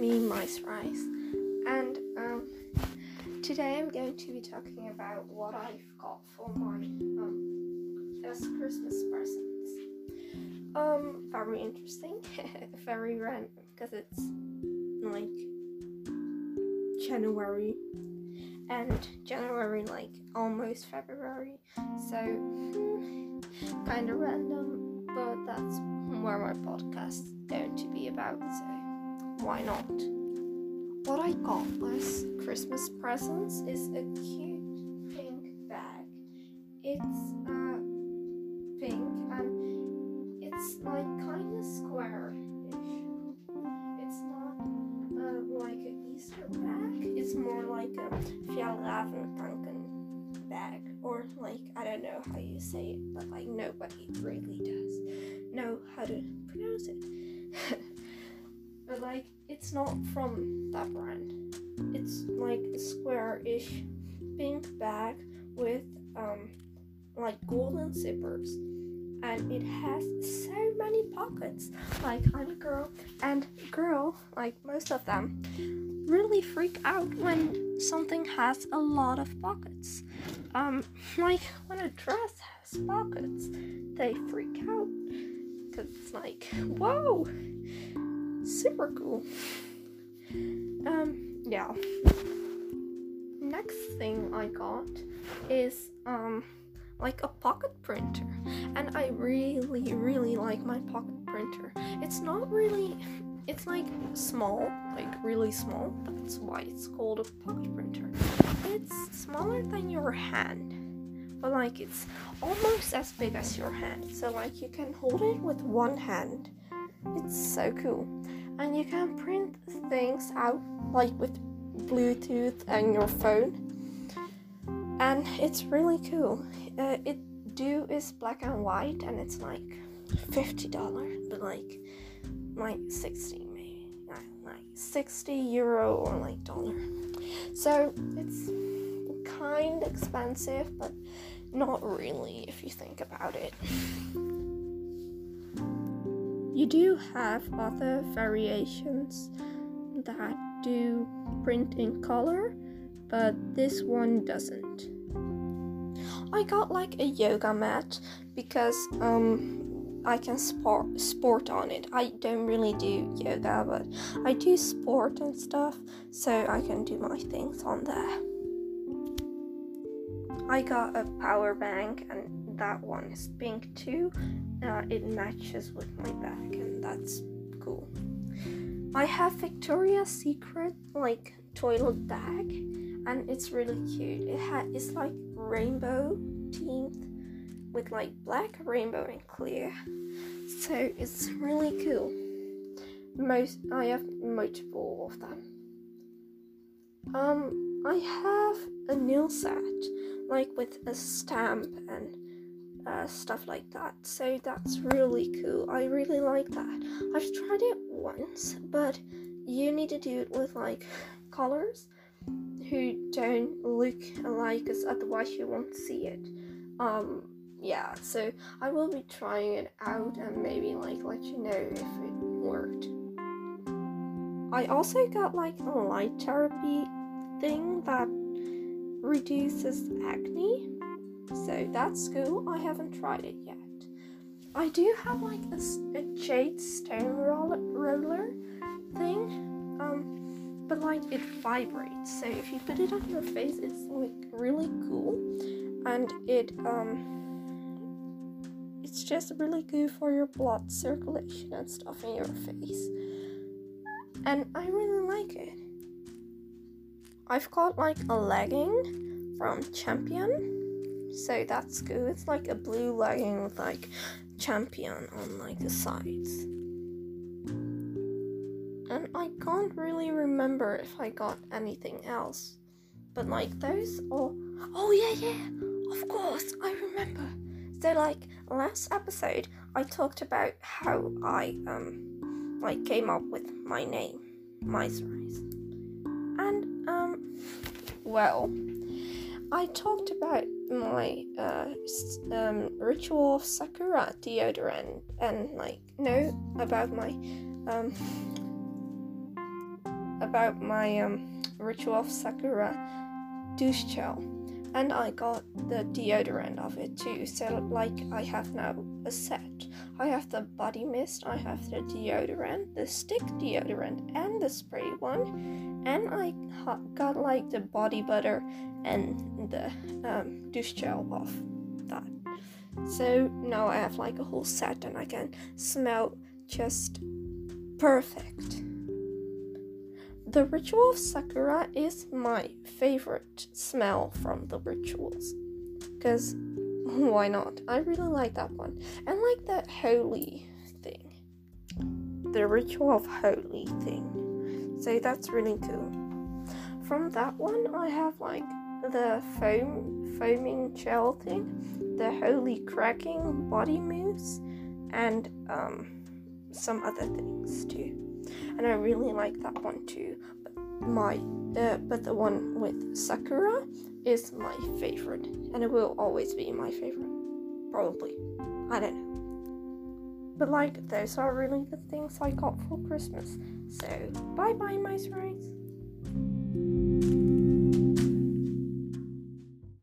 me, Mice Rice, and um, today I'm going to be talking about what I've got for my um, as Christmas presents. Um, very interesting, very random because it's like January and January like almost February, so kind of random, but that's where my podcast is going to be about. So why not? What I got as Christmas presents is a cute pink bag. It's uh, pink and it's like kind of square-ish. It's not uh, like an Easter bag. It's more like a Fjällräven Kånken bag, or like I don't know how you say it, but like nobody really does know how to pronounce it. but like it's not from that brand. It's like a square-ish pink bag with um like golden zippers and it has so many pockets. Like I'm a girl and girl, like most of them, really freak out when something has a lot of pockets. Um like when a dress has pockets, they freak out. Cause it's like, whoa, super cool. Um, yeah. Next thing I got is um like a pocket printer, and I really, really like my pocket printer. It's not really, it's like small, like really small. That's why it's called a pocket printer. It's smaller than your hand but like it's almost as big as your hand. So like you can hold it with one hand. It's so cool. And you can print things out like with Bluetooth and your phone. And it's really cool. Uh, it do is black and white and it's like $50 but like like 60 maybe like 60 euro or like dollar so it's kind expensive, but not really if you think about it. You do have other variations that do print in color, but this one doesn't. I got like a yoga mat because um I can sport sport on it. I don't really do yoga, but I do sport and stuff, so I can do my things on there. I got a power bank, and that one is pink too. Uh, it matches with my bag, and that's cool. I have Victoria's Secret like toilet bag, and it's really cute. It ha- it's like rainbow themed with like black, rainbow, and clear. So it's really cool. Most I have multiple of them. Um, I have a nail set like with a stamp and uh, stuff like that. So that's really cool. I really like that. I've tried it once, but you need to do it with like colors who don't look alike, because otherwise you won't see it. Um, yeah. So I will be trying it out and maybe like let you know if it worked. I also got like a light therapy thing that reduces acne. So that's cool. I haven't tried it yet. I do have like a, a jade stone roller, roller thing, um, but like it vibrates. So if you put it on your face, it's like really cool, and it um, it's just really good for your blood circulation and stuff in your face. And I really like it. I've got like a legging from Champion. So that's good. It's like a blue legging with like Champion on like the sides. And I can't really remember if I got anything else. But like those or oh yeah yeah of course I remember. So like last episode I talked about how I um like came up with my name, Mice Rice. And um, well, I talked about my uh, um, ritual of sakura deodorant and like no about my um about my um, Ritual of Sakura douche gel, and I got the deodorant of it too. So like I have now a set. I have the body mist, I have the deodorant, the stick deodorant, and the spray one, and I got like the body butter and the um, douche gel of that. So now I have like a whole set, and I can smell just perfect. The Ritual of Sakura is my favorite smell from the rituals. Because why not? I really like that one. And like that Holi thing. The Ritual of Holi thing. So that's really cool. From that one, I have like the foam foaming gel thing, the holy cracking body mousse, and um, some other things too and I really like that one too. But my uh, but the one with Sakura is my favorite, and it will always be my favorite. Probably, I don't know. But like those are really the things I got for Christmas. So bye bye, my friends.